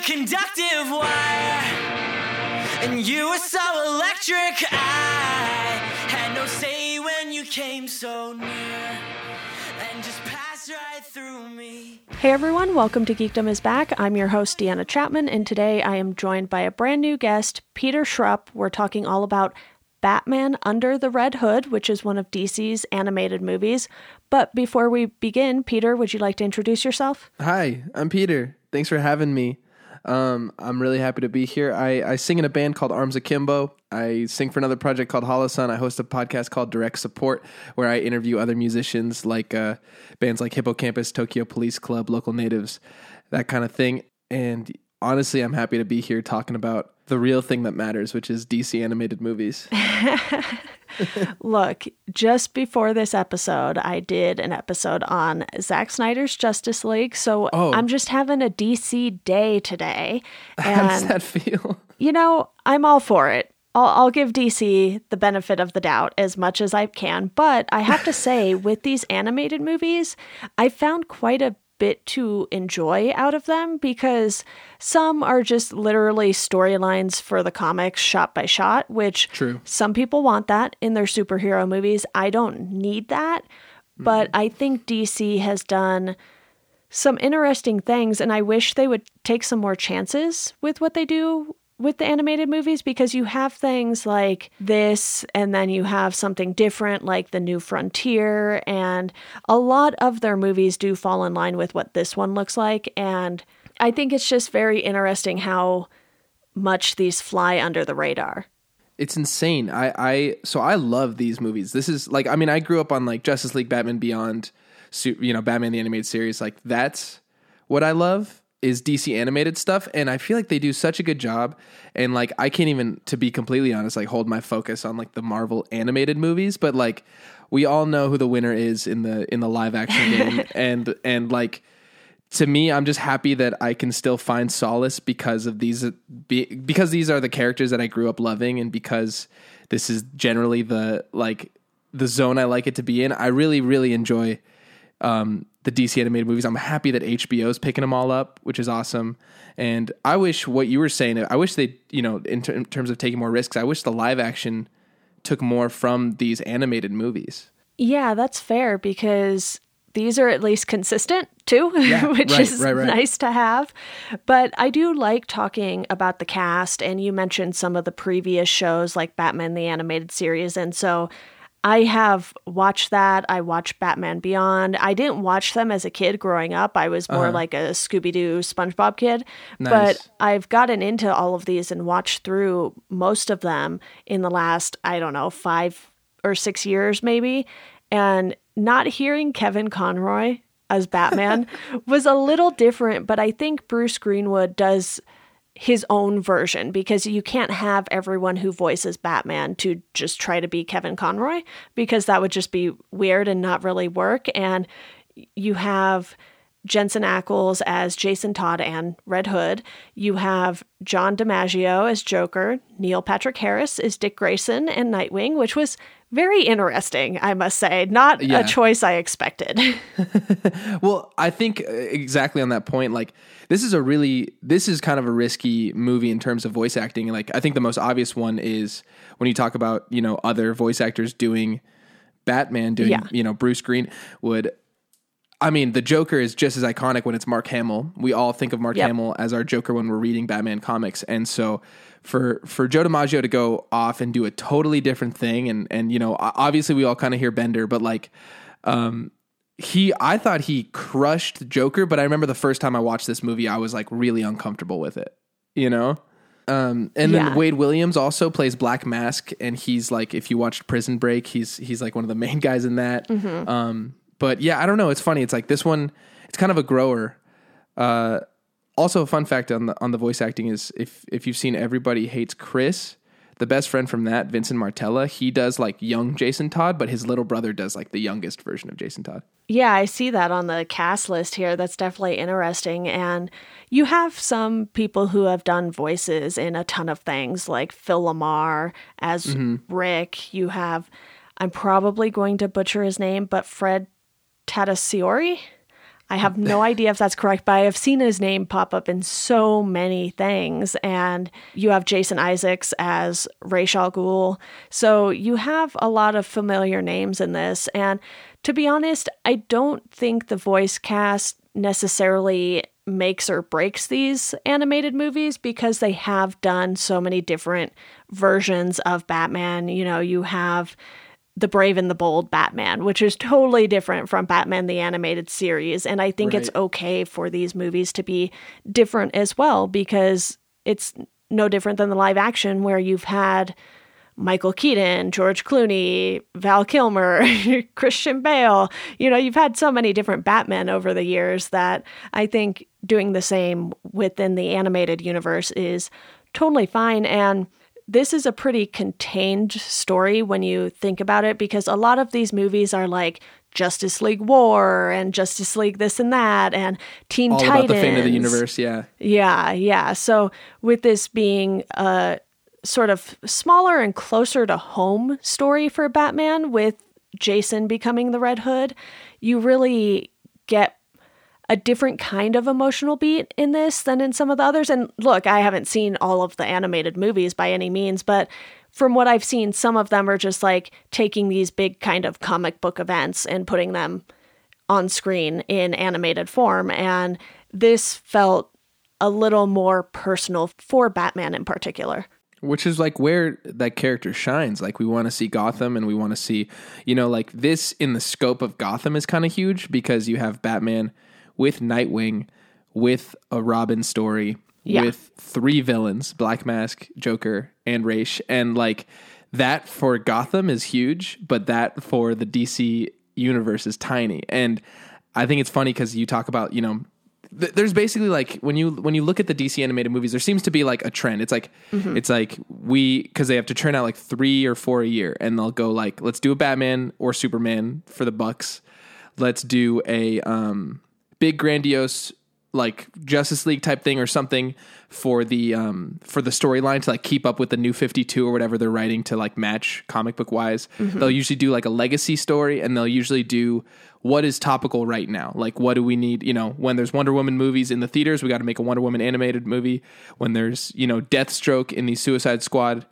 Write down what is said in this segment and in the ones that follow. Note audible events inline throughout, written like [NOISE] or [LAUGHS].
a conductive wire, and you were so electric. I had no say when you came so near, and just passed right through me. Hey everyone, welcome to Geekdom is Back. I'm your host, Deanna Chapman, and today I am joined by a brand new guest, Peter Schrupp. We're talking all about Batman Under the Red Hood, which is one of DC's animated movies. But before we begin, Peter, would you like to introduce yourself? Hi, I'm Peter. Thanks for having me. Um, I'm really happy to be here. I, I sing in a band called Arms Akimbo. I sing for another project called Hollow Sun. I host a podcast called Direct Support, where I interview other musicians like uh, bands like Hippo Campus, Tokyo Police Club, Local Natives, that kind of thing. And honestly, I'm happy to be here talking about the real thing that matters, which is DC animated movies. [LAUGHS] Look, just before this episode, I did an episode on Zack Snyder's Justice League. So Oh. I'm just having a DC day today. [LAUGHS] How does that feel? [LAUGHS] you know, I'm all for it. I'll, I'll give DC the benefit of the doubt as much as I can. But I have to say, with these animated movies, I found quite a bit to enjoy out of them because some are just literally storylines for the comics shot by shot, which True. some people want that in their superhero movies. I don't need that. But mm-hmm. I think DC has done some interesting things, and I wish they would take some more chances with what they do with the animated movies because you have things like this, and then you have something different like The New Frontier, and a lot of their movies do fall in line with what this one looks like. And I think it's just very interesting how much these fly under the radar. It's insane. I, I so I love these movies. This is like I mean I grew up on like Justice League, Batman Beyond, you know Batman the animated series. Like that's what I love is DC animated stuff, and I feel like they do such a good job. And like I can't even, to be completely honest, like hold my focus on like the Marvel animated movies. But like we all know who the winner is in the in the live action [LAUGHS] game, and and like to me, I'm just happy that I can still find solace because of these, be, because these are the characters that I grew up loving, and because this is generally the like the zone I like it to be in. I really, really enjoy um, the DC animated movies. I'm happy that HBO's picking them all up, which is awesome. And I wish what you were saying. I wish they, you know, in, ter- in terms of taking more risks, I wish the live action took more from these animated movies. Yeah, that's fair because these are at least consistent too, [LAUGHS] which right, is right, right. nice to have. But I do like talking about the cast, and you mentioned some of the previous shows like Batman the Animated Series. And so I have watched that. I watched Batman Beyond. I didn't watch them as a kid growing up. I was more uh-huh. like a Scooby Doo, SpongeBob kid. Nice. But I've gotten into all of these and watched through most of them in the last, I don't know, five or six years maybe. And not hearing Kevin Conroy as Batman [LAUGHS] was a little different, but I think Bruce Greenwood does his own version because you can't have everyone who voices Batman to just try to be Kevin Conroy because that would just be weird and not really work. And you have Jensen Ackles as Jason Todd and Red Hood. You have John DiMaggio as Joker. Neil Patrick Harris is Dick Grayson and Nightwing, which was very interesting, I must say. Not Yeah. a choice I expected. [LAUGHS] Well, I think uh, exactly on that point, like this is a really this is kind of a risky movie in terms of voice acting. Like I think the most obvious one is when you talk about you know other voice actors doing Batman, doing Yeah. you know Bruce Greenwood. I mean, the Joker is just as iconic when it's Mark Hamill. We all think of Mark Yep. Hamill as our Joker when we're reading Batman comics, and so for for Joe DiMaggio to go off and do a totally different thing, and and you know, obviously we all kind of hear Bender, but like, um, he I thought he crushed the Joker, but I remember the first time I watched this movie, I was like really uncomfortable with it, you know. Um, and Yeah. then Wade Williams also plays Black Mask, and he's like, if you watched Prison Break, he's he's like one of the main [LAUGHS] guys in that. Mm-hmm. Um, but yeah, I don't know. It's funny. It's like this one. It's kind of a grower. Uh, also, a fun fact on the on the voice acting is if if you've seen Everybody Hates Chris, the best friend from that, Vincent Martella, he does like young Jason Todd, but his little brother does like the youngest version of Jason Todd. Yeah, I see that on the cast list here. That's definitely interesting. And you have some people who have done voices in a ton of things, like Phil LaMarr as Rick. You have, I'm probably going to butcher his name, but Fred Tatasciore. I have no [LAUGHS] idea if that's correct, but I have seen his name pop up in so many things. And you have Jason Isaacs as Ra's al Ghul. So you have a lot of familiar names in this. And to be honest, I don't think the voice cast necessarily makes or breaks these animated movies because they have done so many different versions of Batman. You know, you have the Brave and the Bold Batman, which is totally different from Batman the Animated Series. And I think right. it's okay for these movies to be different as well because it's no different than the live action where you've had Michael Keaton, George Clooney, Val Kilmer, [LAUGHS] Christian Bale. You know, you've had so many different Batmen over the years that I think doing the same within the animated universe is totally fine. And this is a pretty contained story when you think about it because a lot of these movies are like Justice League War and Justice League this and that and Teen All Titans. about the fate of the universe, yeah. Yeah, yeah. So with this being a sort of smaller and closer to home story for Batman with Jason becoming the Red Hood, you really get a different kind of emotional beat in this than in some of the others. And look, I haven't seen all of the animated movies by any means, but from what I've seen, some of them are just like taking these big kind of comic book events and putting them on screen in animated form. And this felt a little more personal for Batman in particular. Which is like where that character shines. Like we want to see Gotham and we want to see, you know, like this in the scope of Gotham is kind of huge because you have Batman with Nightwing, with a Robin story, yeah. with three villains, Black Mask, Joker, and Ra's. And like that for Gotham is huge, but that for the DC universe is tiny. And I think it's funny because you talk about, you know, th- there's basically like when you when you look at the DC animated movies, there seems to be like a trend. It's like mm-hmm. it's like we because they have to turn out like three or four a year, and they'll go like, let's do a Batman or Superman for the bucks. Let's do a um big grandiose like Justice League type thing or something for the um for the storyline to like keep up with the new 52 or whatever they're writing to like match comic book wise. Mm-hmm. They'll usually do like a legacy story and they'll usually do what is topical right now. Like what do we need, you know, when there's Wonder Woman movies in the theaters, we got to make a Wonder Woman animated movie. When there's, you know, Deathstroke in the Suicide Squad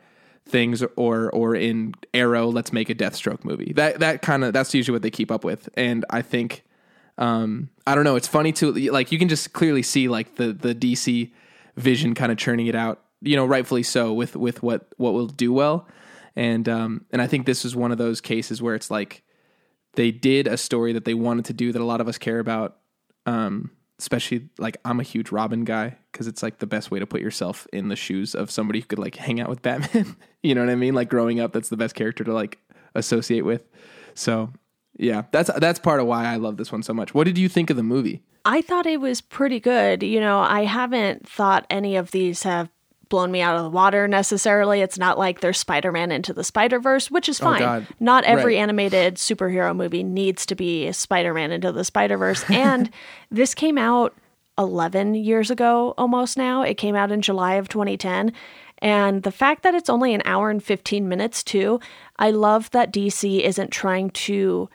things or or in Arrow, let's make a Deathstroke movie. That that kind of that's usually what they keep up with. And I think um, I don't know. It's funny to like you can just clearly see like the the DC vision kind of churning it out. You know, rightfully so with with what what will do well, and um, and I think this is one of those cases where it's like they did a story that they wanted to do that a lot of us care about. Um, especially like I'm a huge Robin guy because it's like the best way to put yourself in the shoes of somebody who could like hang out with Batman. [LAUGHS] you know what I mean? Like growing up, that's the best character to like associate with. So yeah, that's that's part of why I love this one so much. What did you think of the movie? I thought it was pretty good. You know, I haven't thought any of these have blown me out of the water necessarily. It's not like there's Spider Man into the Spider Verse, which is oh, fine. Oh not every right. animated superhero movie needs to be Spider Man into the Spider Verse. [LAUGHS] And this came out 11 years ago almost now. It came out in July of 2010. And the fact that it's only an hour and 15 minutes, too, I love that DC isn't trying to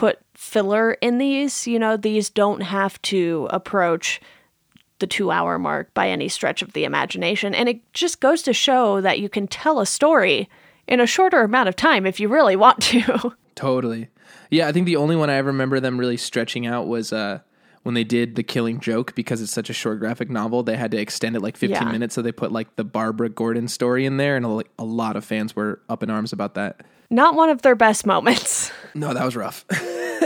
put filler in these. You know, these don't have to approach the two hour mark by any stretch of the imagination. And it just goes to show that you can tell a story in a shorter amount of time if you really want to. [LAUGHS] Totally. Yeah, I think the only one I ever remember them really stretching out was uh, when they did the Killing Joke because it's such a short graphic novel. They had to extend it like 15 yeah. minutes, so they put like the Barbara Gordon story in there, and a, a lot of fans were up in arms about that. Not one of their best moments. [LAUGHS] No, that was rough.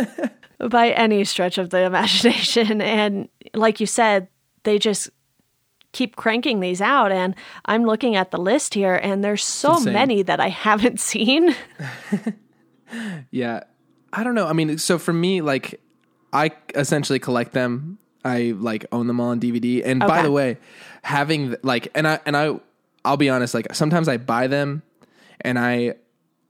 [LAUGHS] by any stretch of the imagination. [LAUGHS] And like you said, they just keep cranking these out. And I'm looking at the list here, and there's so many that I haven't seen. yeah. I don't know. I mean, so for me, like, I essentially collect them. I like own them all on DVD. And okay. by the way, having like, and I, and I, I'll be honest, like, sometimes I buy them and I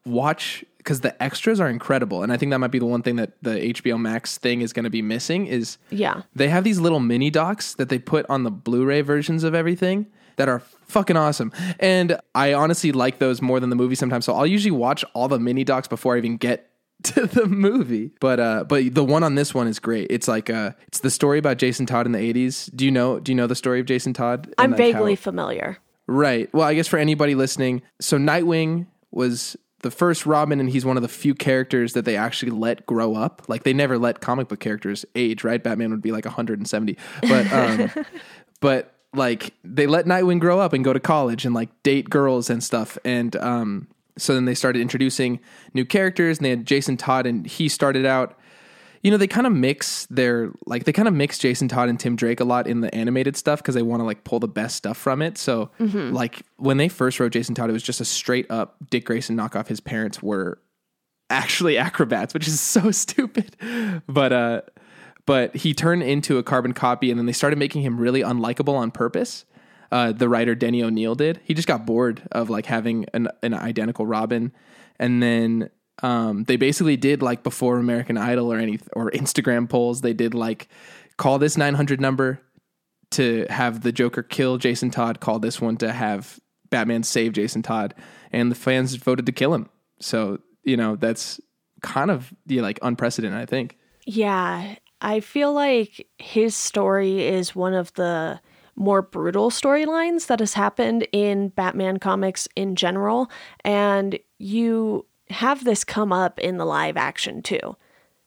watch because the extras are incredible and i think that might be the one thing that the hbo max thing is going to be missing is yeah they have these little mini docs that they put on the blu-ray versions of everything that are fucking awesome and i honestly like those more than the movie sometimes so i'll usually watch all the mini docs before i even get [LAUGHS] to the movie. But uh but the one on this one is great. It's like uh it's the story about Jason Todd in the 80s. Do you know do you know the story of Jason Todd? I'm like, vaguely how- familiar. Right. Well, I guess for anybody listening, so Nightwing was the first Robin, and he's one of the few characters that they actually let grow up. Like they never let comic book characters age. Right? Batman would be like 170, but um, [LAUGHS] but like they let Nightwing grow up and go to college and like date girls and stuff. And um, so then they started introducing new characters, and they had Jason Todd, and he started out you know they kind of mix their like they kind of mix Jason Todd and Tim Drake a lot in the animated stuff because they want to like pull the best stuff from it. So like when they first wrote Jason Todd, it was just a straight up Dick Grayson knockoff. His parents were actually [LAUGHS] acrobats, which is so stupid. But uh but he turned into a carbon copy and then they started making him really unlikable on purpose. Uh, the writer Denny O'Neil did. He just got bored of like having an, an identical Robin, and then um, they basically did like before American Idol or any or Instagram polls. They did like call this 900 number to have the Joker kill Jason Todd. Call this one to have Batman save Jason Todd, and the fans voted to kill him. So you know that's kind of yeah, like unprecedented. I think. Yeah, I feel like his story is one of the more brutal storylines that has happened in Batman comics in general. And you have this come up in the live action too.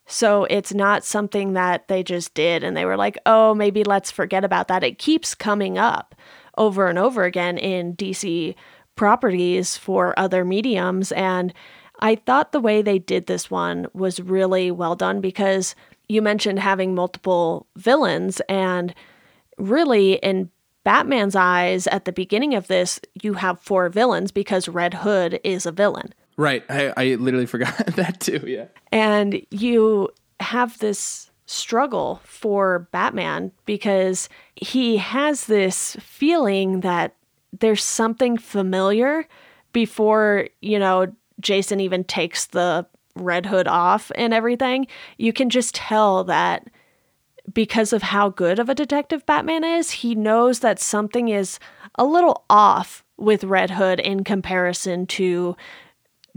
So it's not something that they just did and they were like, oh, maybe let's forget about that. It keeps coming up over and over again in DC properties for other mediums. And I thought the way they did this one was really well done because you mentioned having multiple villains. And really, in Batman's eyes, at the beginning of this, you have four villains because Red Hood is a villain. Right. I, I literally forgot [LAUGHS] that too. Yeah. And you have this struggle for Batman because he has this feeling that there's something familiar before, you know, Jason even takes the Red Hood off and everything. You can just tell that because of how good of a detective Batman is, he knows that something is a little off with Red Hood in comparison to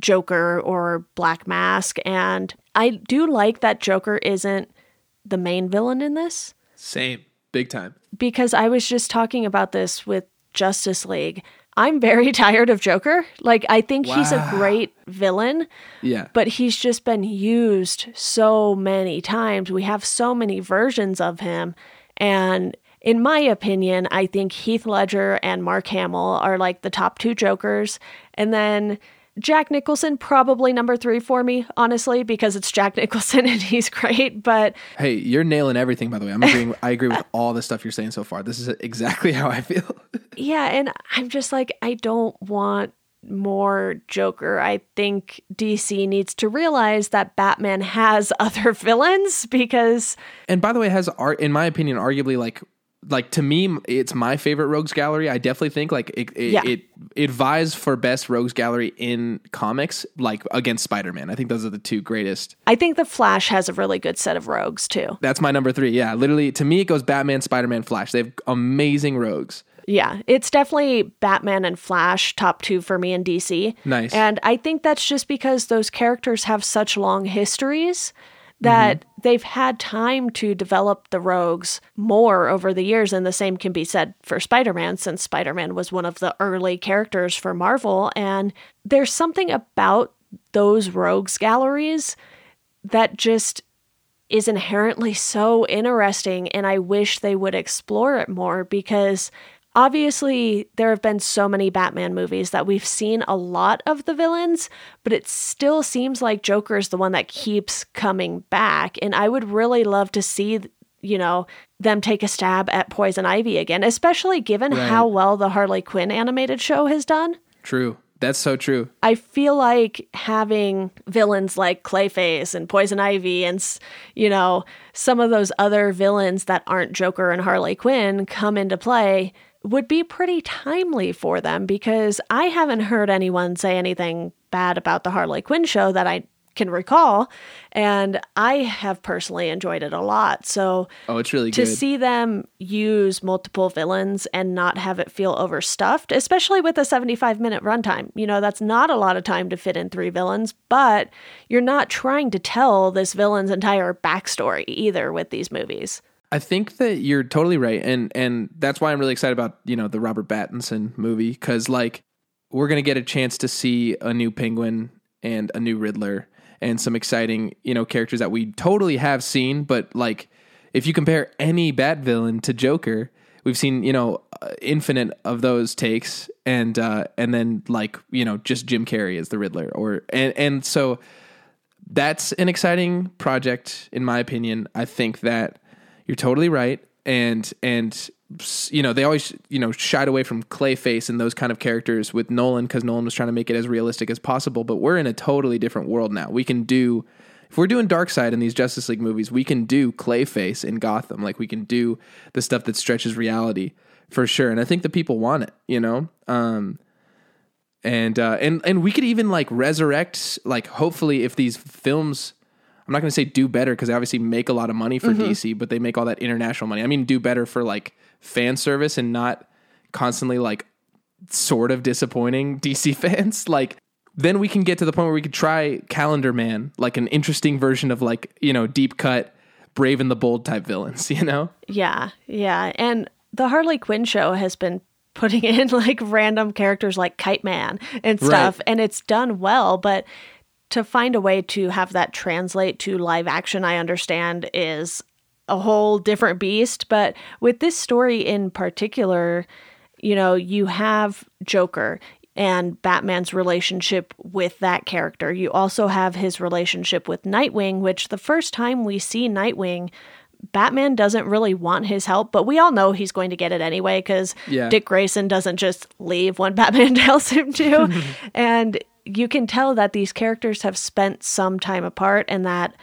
Joker or Black Mask. And I do like that Joker isn't the main villain in this Same. Big time. because I was just talking about this with Justice League. I'm very [LAUGHS] tired of Joker. Like, I think he's a great villain, Yeah. but he's just been used so many times. We have so many versions of him. And in my opinion, I think Heath Ledger and Mark Hamill are like the top two Jokers. And then Jack Nicholson, probably number three for me, honestly, because it's Jack [LAUGHS] Nicholson and he's great. But Hey, you're nailing everything. By the way, I'm agreeing. I agree with all the stuff you're saying so far. This is exactly [LAUGHS] how I feel. yeah, and I'm just like, I don't want more Joker. I think DC needs to realize that Batman has [LAUGHS] other villains because and by the way, has art, in my opinion, arguably like like to me, it's my favorite rogues gallery. I definitely think like it it, Yeah. it it vies for best rogues gallery in comics, like against Spider Man. I think those are the two greatest. I think the Flash has a really good set of rogues too. That's my number three. Yeah, literally to me, it goes Batman, Spider Man, Flash. They have amazing rogues. Yeah, it's definitely Batman and Flash top two for me in DC. Nice. And I think that's just because those characters have such long histories that mm-hmm. they've had time to develop the rogues more over the years. And the same can be said for Spider Man, since Spider Man was one of the early characters for Marvel. And there's something about those rogues galleries that just is inherently so interesting and I wish they would explore it more because obviously there have been so many Batman movies that we've seen a lot of the villains, but it still seems like Joker is the one that keeps coming back and I would really love to see you know them take a stab at Poison Ivy again, especially given Right. how well the Harley Quinn animated show has done. True. That's so true. I feel like having villains like Clayface and Poison Ivy and, you know, some of those other villains that aren't Joker and Harley Quinn come into play would be pretty timely for them because I haven't heard anyone say anything bad about the Harley Quinn show that I can recall. And I have personally enjoyed it a lot. So Oh, it's really to good. see them use multiple villains and not have it feel overstuffed, especially with a 75 minute runtime. You know, that's not a lot of time to fit in three villains, but you're not trying to tell this villain's entire backstory either with these movies. I think that you're totally right, and and that's why I'm really excited about you know the Robert Pattinson movie because like we're gonna get a chance to see a new Penguin and a new Riddler and some exciting you know characters that we totally have seen, but like if you compare any Bat villain to Joker, we've seen you know uh, infinite of those takes, and uh, and then like you know just Jim Carrey as the Riddler, or and and so that's an exciting project in my opinion. I think that you're totally right, and and you know they always you know shied away from Clayface and those kind of characters with Nolan because Nolan was trying to make it as realistic as possible. But we're in a totally different world now. We can do if we're doing Darkseid in these Justice League movies, we can do Clayface in Gotham. Like we can do the stuff that stretches reality for sure. And I think the people want it. You know. Um, and uh, and and we could even like resurrect like hopefully if these films I'm not going to say do better because they obviously make a lot of money for mm-hmm. DC, but they make all that international money. I mean, do better for like fan service and not constantly like sort of disappointing [LAUGHS] DC fans. [LAUGHS] Like, then we can get to the point where we could try Calendar Man, like an interesting version of like, you know, deep cut, brave and the bold type villains, [LAUGHS] you know? Yeah, yeah. And the Harley Quinn show has been putting in like random characters like Kite Man and stuff, Right. and it's done well, but to find a way to have that translate to live action, I understand is a whole different beast. But with this story in particular, you know, you have Joker and Batman's relationship with that character. You also have his relationship with Nightwing, which the first time we see Nightwing, Batman doesn't really want his help, but we all know he's going to get it anyway because Yeah. Dick Grayson doesn't just leave when [LAUGHS] Batman tells him to. [LAUGHS] and you can tell that these characters have spent some time apart and that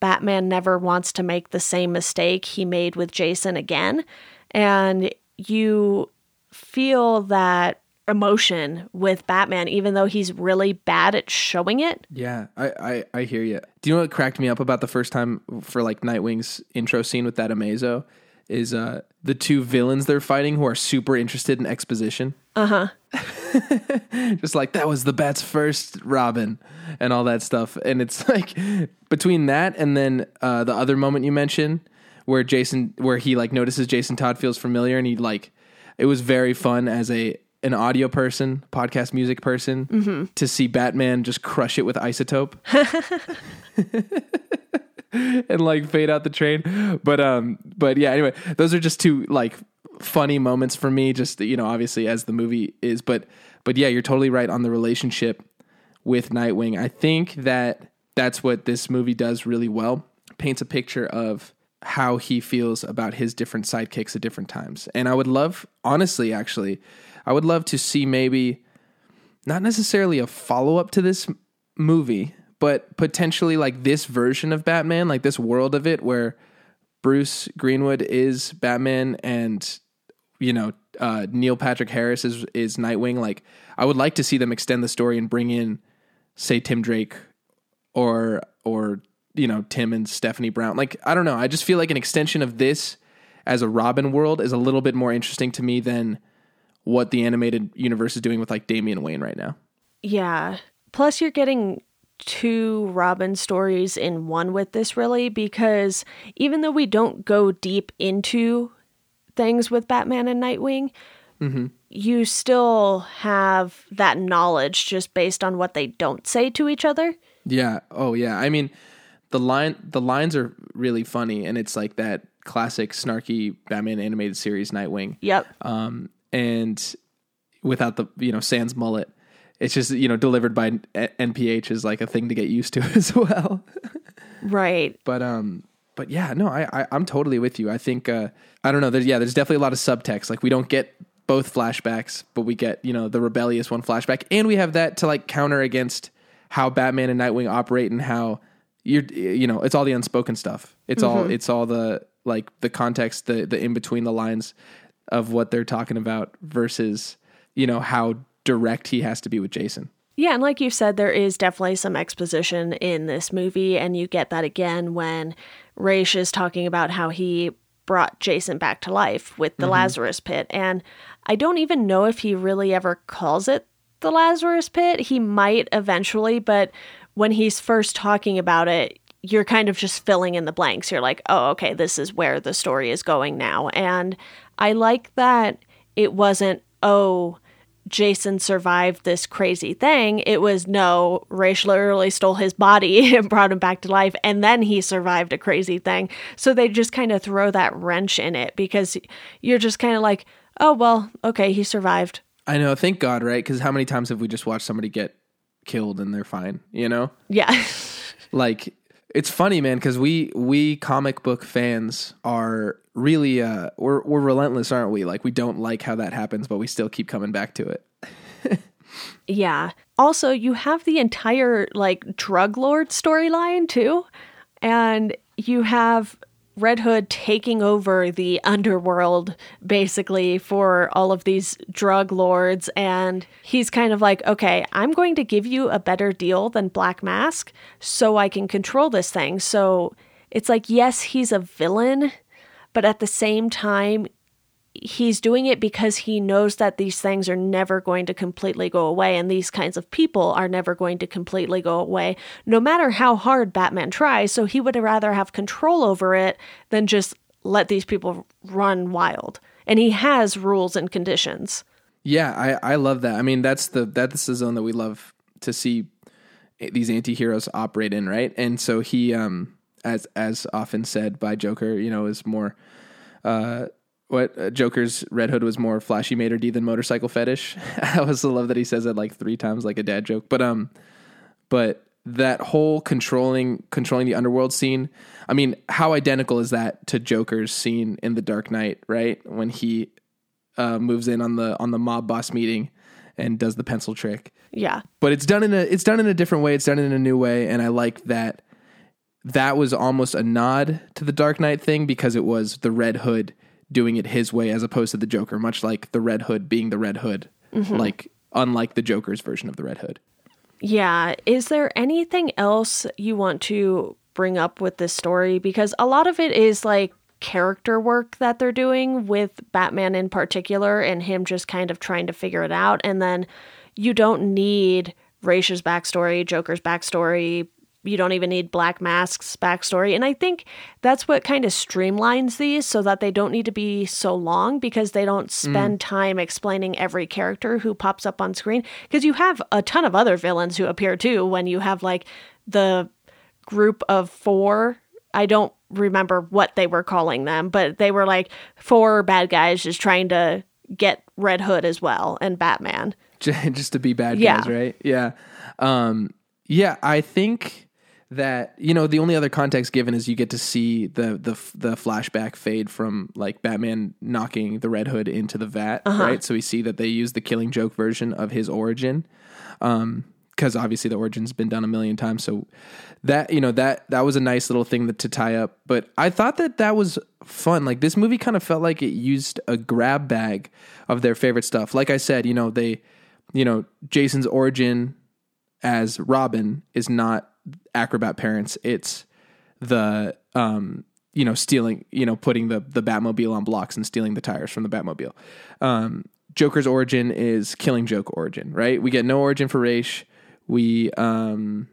Batman never wants to make the same mistake he made with Jason again. And you feel that emotion with Batman, even though he's really bad at showing it. Yeah, I, I, I hear you. Do you know what cracked me up about the first time for like Nightwing's intro scene with that Amazo? Is uh the two villains they're fighting who are super interested in exposition. Uh huh. [LAUGHS] Just like that was the Bat's first Robin and all that stuff, and it's [LAUGHS] like between that and then uh, the other moment you mentioned where Jason, where he like notices Jason Todd feels familiar, and he like it was very fun as a an audio person, podcast music person, to see Batman just crush it with iZotope [LAUGHS] [LAUGHS] and like fade out the train. But um, but yeah. Anyway, those are just two like funny moments for me. Just you know, obviously as the movie is, but but yeah, you're totally right on the relationship with Nightwing. I think that that's what this movie does really well. Paints a picture of how he feels about his different sidekicks at different times. And I would love, honestly, actually, I would love to see maybe not necessarily a follow up to this movie, but potentially like this version of Batman, like this world of it where Bruce Greenwood is Batman and you know uh, Neil Patrick Harris is is Nightwing. Like I would like to see them extend the story and bring in, say, Tim Drake or or you know Tim and Stephanie Brown. Like I don't know. I just feel like an extension of this as a Robin world is a little bit more interesting to me than what the animated universe is doing with like Damian Wayne right now. Yeah. Plus, you're getting two Robin stories in one with this, really, because even though we don't go deep into things with Batman and Nightwing, you still have that knowledge just based on what they don't say to each other. Yeah. Oh yeah. I mean, the line the lines are really funny, and it's like that classic snarky Batman animated series Nightwing. Yep. um, and without the you know sans mullet it's just you know delivered by nph is like a thing to get used to [LAUGHS] as well. Right. but um but yeah no i, I i'm totally with you. I think uh i don't know there's yeah there's definitely a lot of subtext. Like we don't get both flashbacks but we get you know the rebellious one flashback. And we have that to like counter against how batman and nightwing operate and how you're you know it's all the unspoken stuff. It's all it's all the like the context the the in between the lines of what they're talking about versus you know how direct he has to be with Jason. Yeah, and like you said, there is definitely some exposition in this movie, and you get that again when Ra's is talking about how he brought Jason back to life with the mm-hmm. Lazarus pit. And I don't even know if he really ever calls it the Lazarus pit. He might eventually, but when he's first talking about it, you're kind of just filling in the blanks. You're like, oh, okay, this is where the story is going now. And I like that it wasn't, oh, Jason survived this crazy thing. It was no, Ra's literally stole his body [LAUGHS] and brought him back to life, and then he survived a crazy thing. So they just kind of throw that wrench in it because you're just kind of like, oh, well, okay, he survived. I know. Thank God, right? Because how many times have we just watched somebody get killed and they're fine? You know, Yeah. [LAUGHS] like it's funny, man. Because we we comic book fans are really uh we're we're relentless, aren't we? Like we don't like how that happens, but we still keep coming back to it. [LAUGHS] Yeah. Also, you have the entire like drug lord storyline too. And you have Red Hood taking over the underworld basically for all of these drug lords. And he's kind of like, okay, I'm going to give you a better deal than Black Mask so I can control this thing. So it's like, yes, he's a villain, but at the same time, he's doing it because he knows that these things are never going to completely go away and these kinds of people are never going to completely go away no matter how hard Batman tries so he would rather have control over it than just let these people run wild and he has rules and conditions Yeah, I I love that. I mean, that's the that's the zone that we love to see these anti-heroes operate in, right? And so he um as as often said by Joker, you know, is more uh what uh, Joker's Red Hood was more flashy Mater d than motorcycle fetish. [LAUGHS] I also love that he says it like three times like a dad joke. But um but that whole controlling controlling the underworld scene, I mean, how identical is that to Joker's scene in The Dark Knight, right? When he uh, moves in on the on the mob boss meeting and does the pencil trick. yeah But it's done in a it's done in a different way. It's done in a new way, and I like that. That was almost a nod to the Dark Knight thing because it was the Red Hood doing it his way as opposed to the Joker, much like the Red Hood being the Red Hood, mm-hmm. like unlike the Joker's version of the Red Hood. Yeah. Is there anything else you want to bring up with this story? Because a lot of it is like character work that they're doing with Batman in particular and him just kind of trying to figure it out. And then you don't need Raish's backstory, Joker's backstory. You don't even need Black Mask's backstory. And I think that's what kind of streamlines these so that they don't need to be so long because they don't spend time explaining every character who pops up on screen. Because you have a ton of other villains who appear too when you have like the group of four. I don't remember what they were calling them, but they were like four bad guys just trying to get Red Hood as well and Batman. [LAUGHS] just to be bad Yeah. guys, right? Yeah. Um, yeah, I think that you know the only other context given is you get to see the the the flashback fade from like Batman knocking the Red Hood into the vat, right? So we see that they use the Killing Joke version of his origin. Um, because obviously the origin's been done a million times, so that you know that that was a nice little thing that, to tie up. But I thought that that was fun. Like this movie kind of felt like it used a grab bag of their favorite stuff. Like I said, you know they, you know Jason's origin as Robin is not acrobat parents. It's the um you know stealing you know putting the the Batmobile on blocks and stealing the tires from the Batmobile. Um, Joker's origin is Killing Joke origin, right? We get no origin for Ra's. We um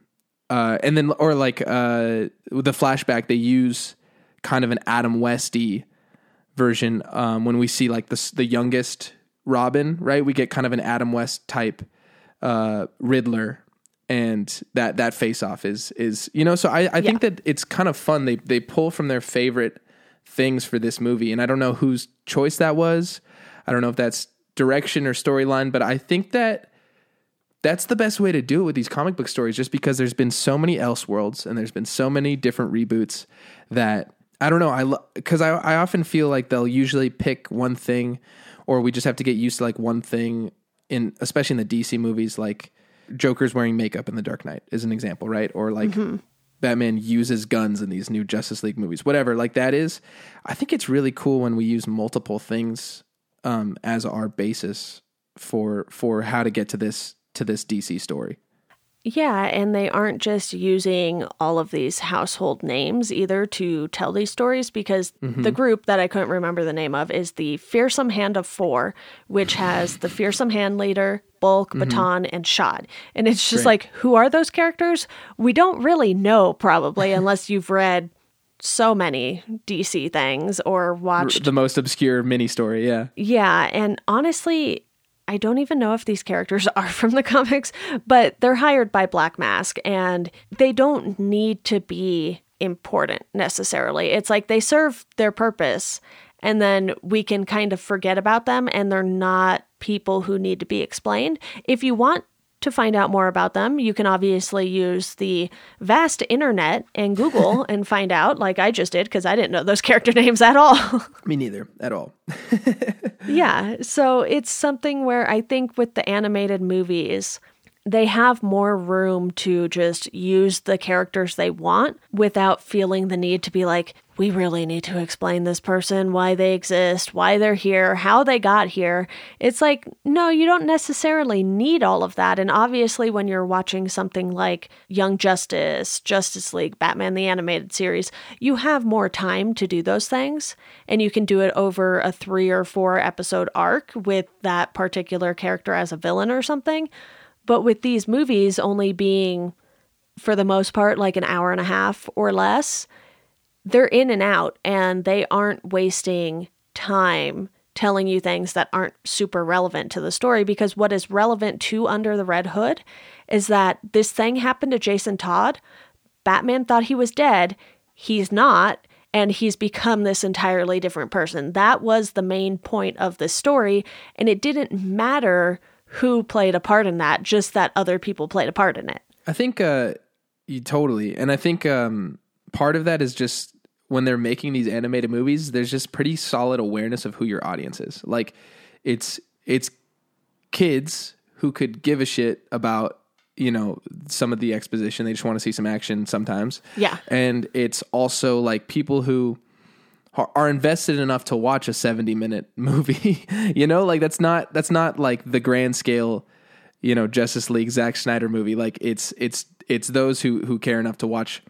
uh and then or like uh the flashback they use kind of an Adam Westy version um when we see like the the youngest Robin, right? We get kind of an Adam West type uh Riddler and that that face off is is you know so I, I think that it's kind of fun. They they pull from their favorite things for this movie and I don't know whose choice that was. I don't know if that's direction or storyline but I think that that's the best way to do it with these comic book stories just because there's been so many Elseworlds and there's been so many different reboots that I don't know I because I I often feel like they'll usually pick one thing or we just have to get used to like one thing in especially in the DC movies like Joker's wearing makeup in the Dark Knight is an example right? Or like Batman uses guns in these new Justice League movies whatever like that is. I think it's really cool when we use multiple things um as our basis for for how to get to this to this DC story. Yeah, and they aren't just using all of these household names either to tell these stories because the mm-hmm. group that I couldn't remember the name of is the Fearsome Hand of Four, which has the Fearsome Hand Leader, Bulk, mm-hmm. Baton, and Shot. And it's just like, who are those characters? We don't really know, probably, [LAUGHS] unless you've read so many DC things or watched The most obscure mini story, yeah. yeah, and honestly, I don't even know if these characters [LAUGHS] are from the comics, but they're hired by Black Mask and they don't need to be important necessarily. It's like they serve their purpose and then we can kind of forget about them and they're not people who need to be explained. If you want to find out more about them, you can obviously use the vast internet and Google [LAUGHS] and find out, like I just did, because I didn't know those [LAUGHS] character names at all. [LAUGHS] Me neither at all. Yeah, so it's something where I think with the animated movies, they have more room to just use the characters they want without feeling the need to be like, we really need to explain this person, why they exist, why they're here, how they got here. It's like, no, you don't necessarily need all of that. And obviously, when you're watching something like Young Justice, Justice League, Batman the Animated Series, you have more time to do those things. And you can do it over a three or four episode arc with that particular character as a villain or something. But with these movies only being, for the most part, like an hour and a half or less, they're in and out and they aren't wasting time telling you things that aren't super relevant to the story because what is relevant to Under the Red Hood is that this thing happened to Jason Todd. Batman thought he was dead. He's not. And he's become this entirely different person. That was the main point of the story. And it didn't matter who played a part in that, just that other people played a part in it. I think uh you totally. And I think um part of that is just when they're making these animated movies, there's just pretty solid awareness of who your audience is. Like it's it's kids who could give a shit about you know some of the exposition they just want to see some action sometimes Yeah. and it's also like people who are- invested enough to watch a 70 minute [LAUGHS] movie you know? Like that's not that's not like the grand scale you know justice league Zack snyder movie. Like it's it's it's those who who care enough to watch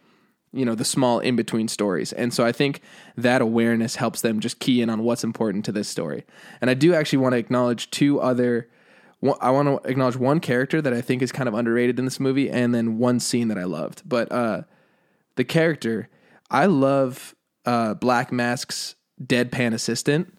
you know the small in between stories. And so i think that awareness helps them just key in on what's important to this story. And i do actually want to acknowledge two other i want to acknowledge one character that i think is kind of underrated in this movie and then one scene that i loved. But uh the character i love uh black mask's deadpan assistant.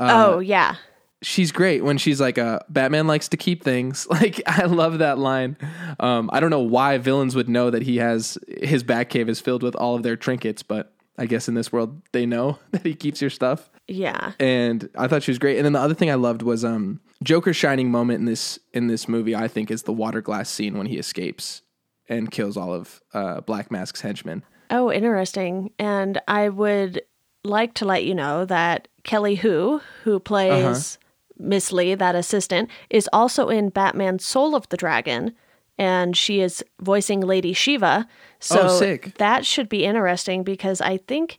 Oh, yeah. she's great when she's like uh batman likes to keep things. [LAUGHS] Like i love that line. Um i don't know why villains would know that he has his Batcave is filled with all of their trinkets but i guess in this world they know [LAUGHS] that he keeps your stuff. Yeah. and i thought she was great. And then the other thing i loved was um joker's shining moment in this in this movie i think is the water glass scene when he escapes and kills all of uh black mask's henchmen Oh, interesting. And I would like to let you know that Kelly Hu, who uh-huh. plays Miss Lee, that assistant, is also in Batman Soul of the Dragon. And she is voicing Lady Shiva. So Oh, sick. that should be interesting because I think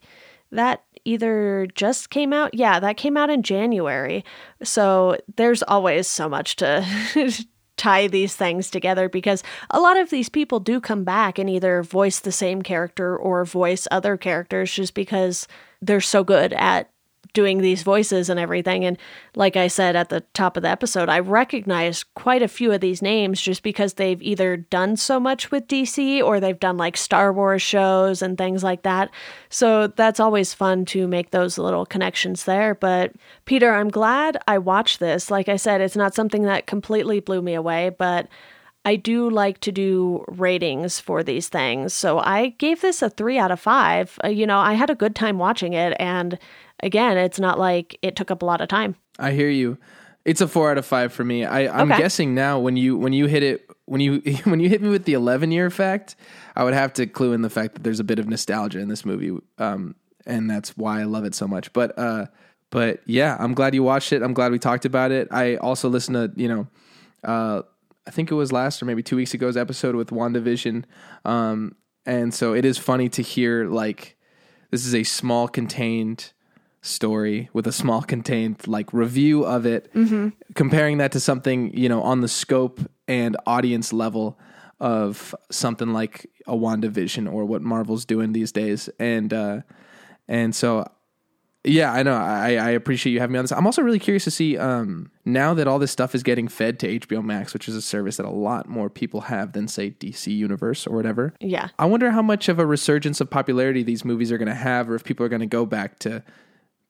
that either just came out. Yeah, that came out in January. So there's always so much to [LAUGHS] tie these things together because a lot of these people do come back and either voice the same character or voice other characters just because they're so good at doing these voices and everything. And like I said at the top of the episode, I recognize quite a few of these names just because they've either done so much with DC or they've done like Star Wars shows and things like that. So that's always fun to make those little connections there. But Peter, I'm glad I watched this. Like I said, it's not something that completely blew me away, but I do like to do ratings for these things. So I gave this a three out of five. Uh, you know, I had a good time watching it. And again, it's not like it took up a lot of time. I hear you. It's a four out of five for me. I, I'm Okay. guessing now when you when you hit it when you [LAUGHS] when you hit me with the 11 year fact, I would have to clue in the fact that there's a bit of nostalgia in this movie, um, and that's why I love it so much. But uh, but yeah, I'm glad you watched it. I'm glad we talked about it. I also listened to you know, uh, I think it was last or maybe two weeks ago's episode with WandaVision, um, and so it is funny to hear like this is a small contained story with a small contained like review of it, comparing that to something you know on the scope and audience level of something like a WandaVision or what Marvel's doing these days, and uh, and so yeah, I know. I, I appreciate you having me on this. I'm also really curious to see um, now that all this stuff is getting fed to HBO Max, which is a service that a lot more people have than say DC Universe or whatever. Yeah. I wonder how much of a resurgence of popularity these movies are going to have, or if people are going to go back to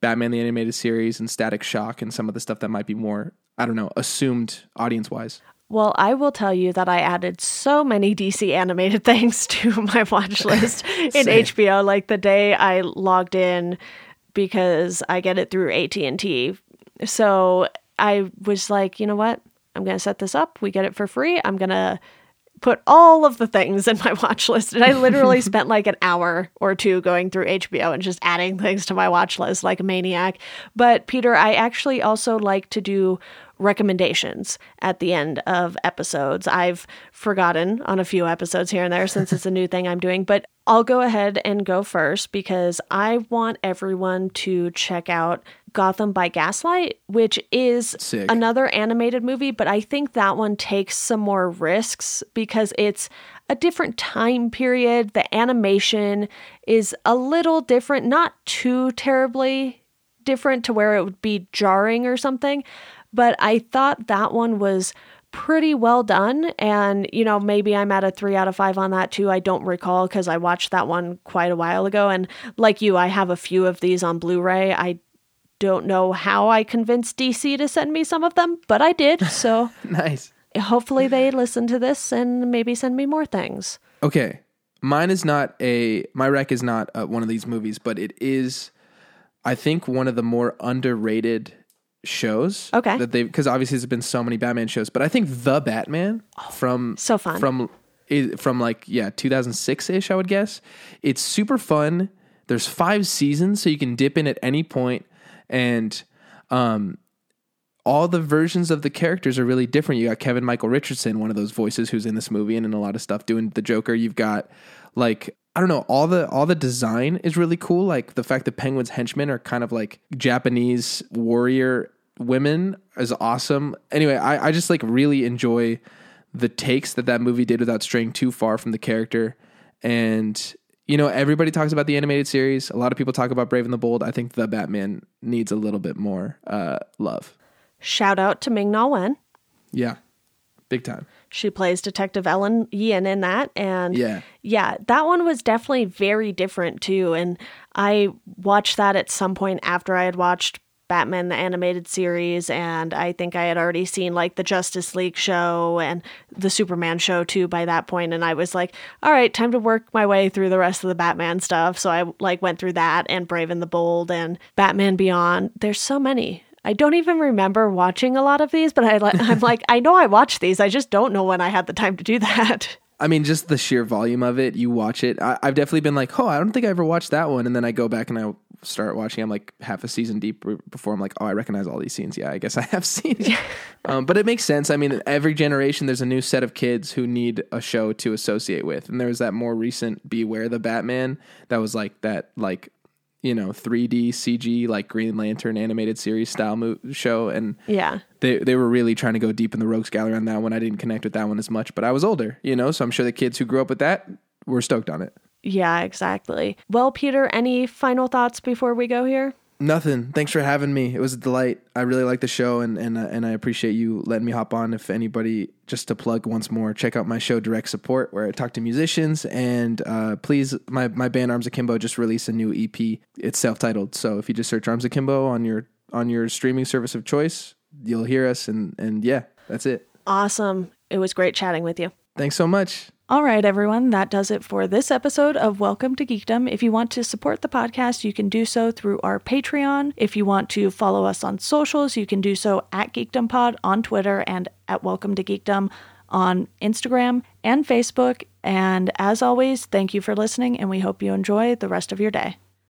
Batman the Animated Series and Static Shock and some of the stuff that might be more, I don't know, assumed audience wise. Well, I will tell you that I added so many DC animated [LAUGHS] things to my watch [LAUGHS] list in. HBO. Like the day I logged in because I get it through AT&T. So I was like, you know what? I'm going to set this up. We get it for free. I'm going to put all of the things in my [LAUGHS] watch list. And I literally spent like an hour or two going through HBO and just adding things to my watch list like a maniac. But Peter, I actually also like to do recommendations at the end of episodes. I've forgotten on a few episodes here and there since it's a new thing I'm doing, but I'll go ahead and go first because I want everyone to check out Gotham by Gaslight, which is Sick. another animated movie, but I think that one takes some more risks because it's a different time period. The animation is a little different, not too terribly different to where it would be jarring or something, but I thought that one was pretty well done and you know maybe i'm at a three out of five on that too i don't recall because i watched that one quite a while ago and like you i have a few of these on blu-ray i don't know how i convinced dc to send me some of them but i did [LAUGHS] so nice. hopefully they listen to this and maybe send me more things Okay, mine is not a my rec is not uh, one of these movies, but it is, I think, one of the more underrated shows. Okay. that they because obviously there's been so many Batman shows, but I think the Batman from Oh, so fun. from from like yeah 2006 ish I would guess. It's super fun. There's five seasons, so you can dip in at any point, and um, all the versions of the characters are really different. You got Kevin Michael Richardson, one of those voices who's in this movie and in a lot of stuff doing the Joker. You've got like I don't know, all the all the design is really cool. Like the fact that Penguin's henchmen are kind of like Japanese warrior women is awesome. Anyway, I, I just like really enjoy the takes that that movie did without straying too far from the character. And you know, everybody talks about the animated series. A lot of people talk about Brave and the Bold. I think the Batman needs a little bit more uh, love. shout out to ming na wen Yeah, big time. She plays Detective Ellen Yin in that. And Yeah. yeah, that one was definitely very different too. And I watched that at some point after I had watched Batman the animated series. And I think I had already seen like the Justice League show and the Superman show too by that. And I was like, all right, time to work my way through the rest of the Batman stuff. So I like went through that and Brave and the Bold and Batman Beyond. There's so many. I don't even remember watching a lot of these, but I I'm like, I know I watched these. I just don't know when I had the time to do that. [LAUGHS] I mean, just the sheer volume of it, you watch it. I, I've definitely been like, oh, I don't think I ever watched that one. And then I go back and I start watching. I'm like half a season deep before I'm like, oh, I recognize all these scenes. Yeah, I guess I have [LAUGHS] seen it. um, but it makes sense. I mean, every generation, there's a new set of kids who need a show to associate with. And there was that more recent Beware the Batman that was like that, like, you know, 3D CG, like Green Lantern animated series style mo- show. And Yeah. they they were really trying to go deep in the rogues gallery on that one. I didn't connect with that one as much, but I was older, you know, so I'm sure the kids who grew up with that were stoked on it. Yeah, exactly. Well, Peter, any final thoughts before we go here? Nothing. Thanks for having me. It was a delight. I really like the show, and and uh, and I appreciate you letting me hop on. If anybody, just to plug once more, check out my show Direct Support, where I talk to musicians. And uh, please, my my band Arms Akimbo just released a new EP. It's self titled, so if you just search Arms Akimbo on your on your streaming service of choice, you'll hear us. And and yeah, that's it. Awesome. It was great chatting with you. Thanks so much. All right, everyone, that does it for this episode of Welcome to Geekdom. If you want to support the podcast, you can do so through our Patreon. If you want to follow us on socials, you can do so at GeekdomPod on Twitter and at Welcome to Geekdom on Instagram and Facebook. And as always, thank you for listening, and we hope you enjoy the rest of your day.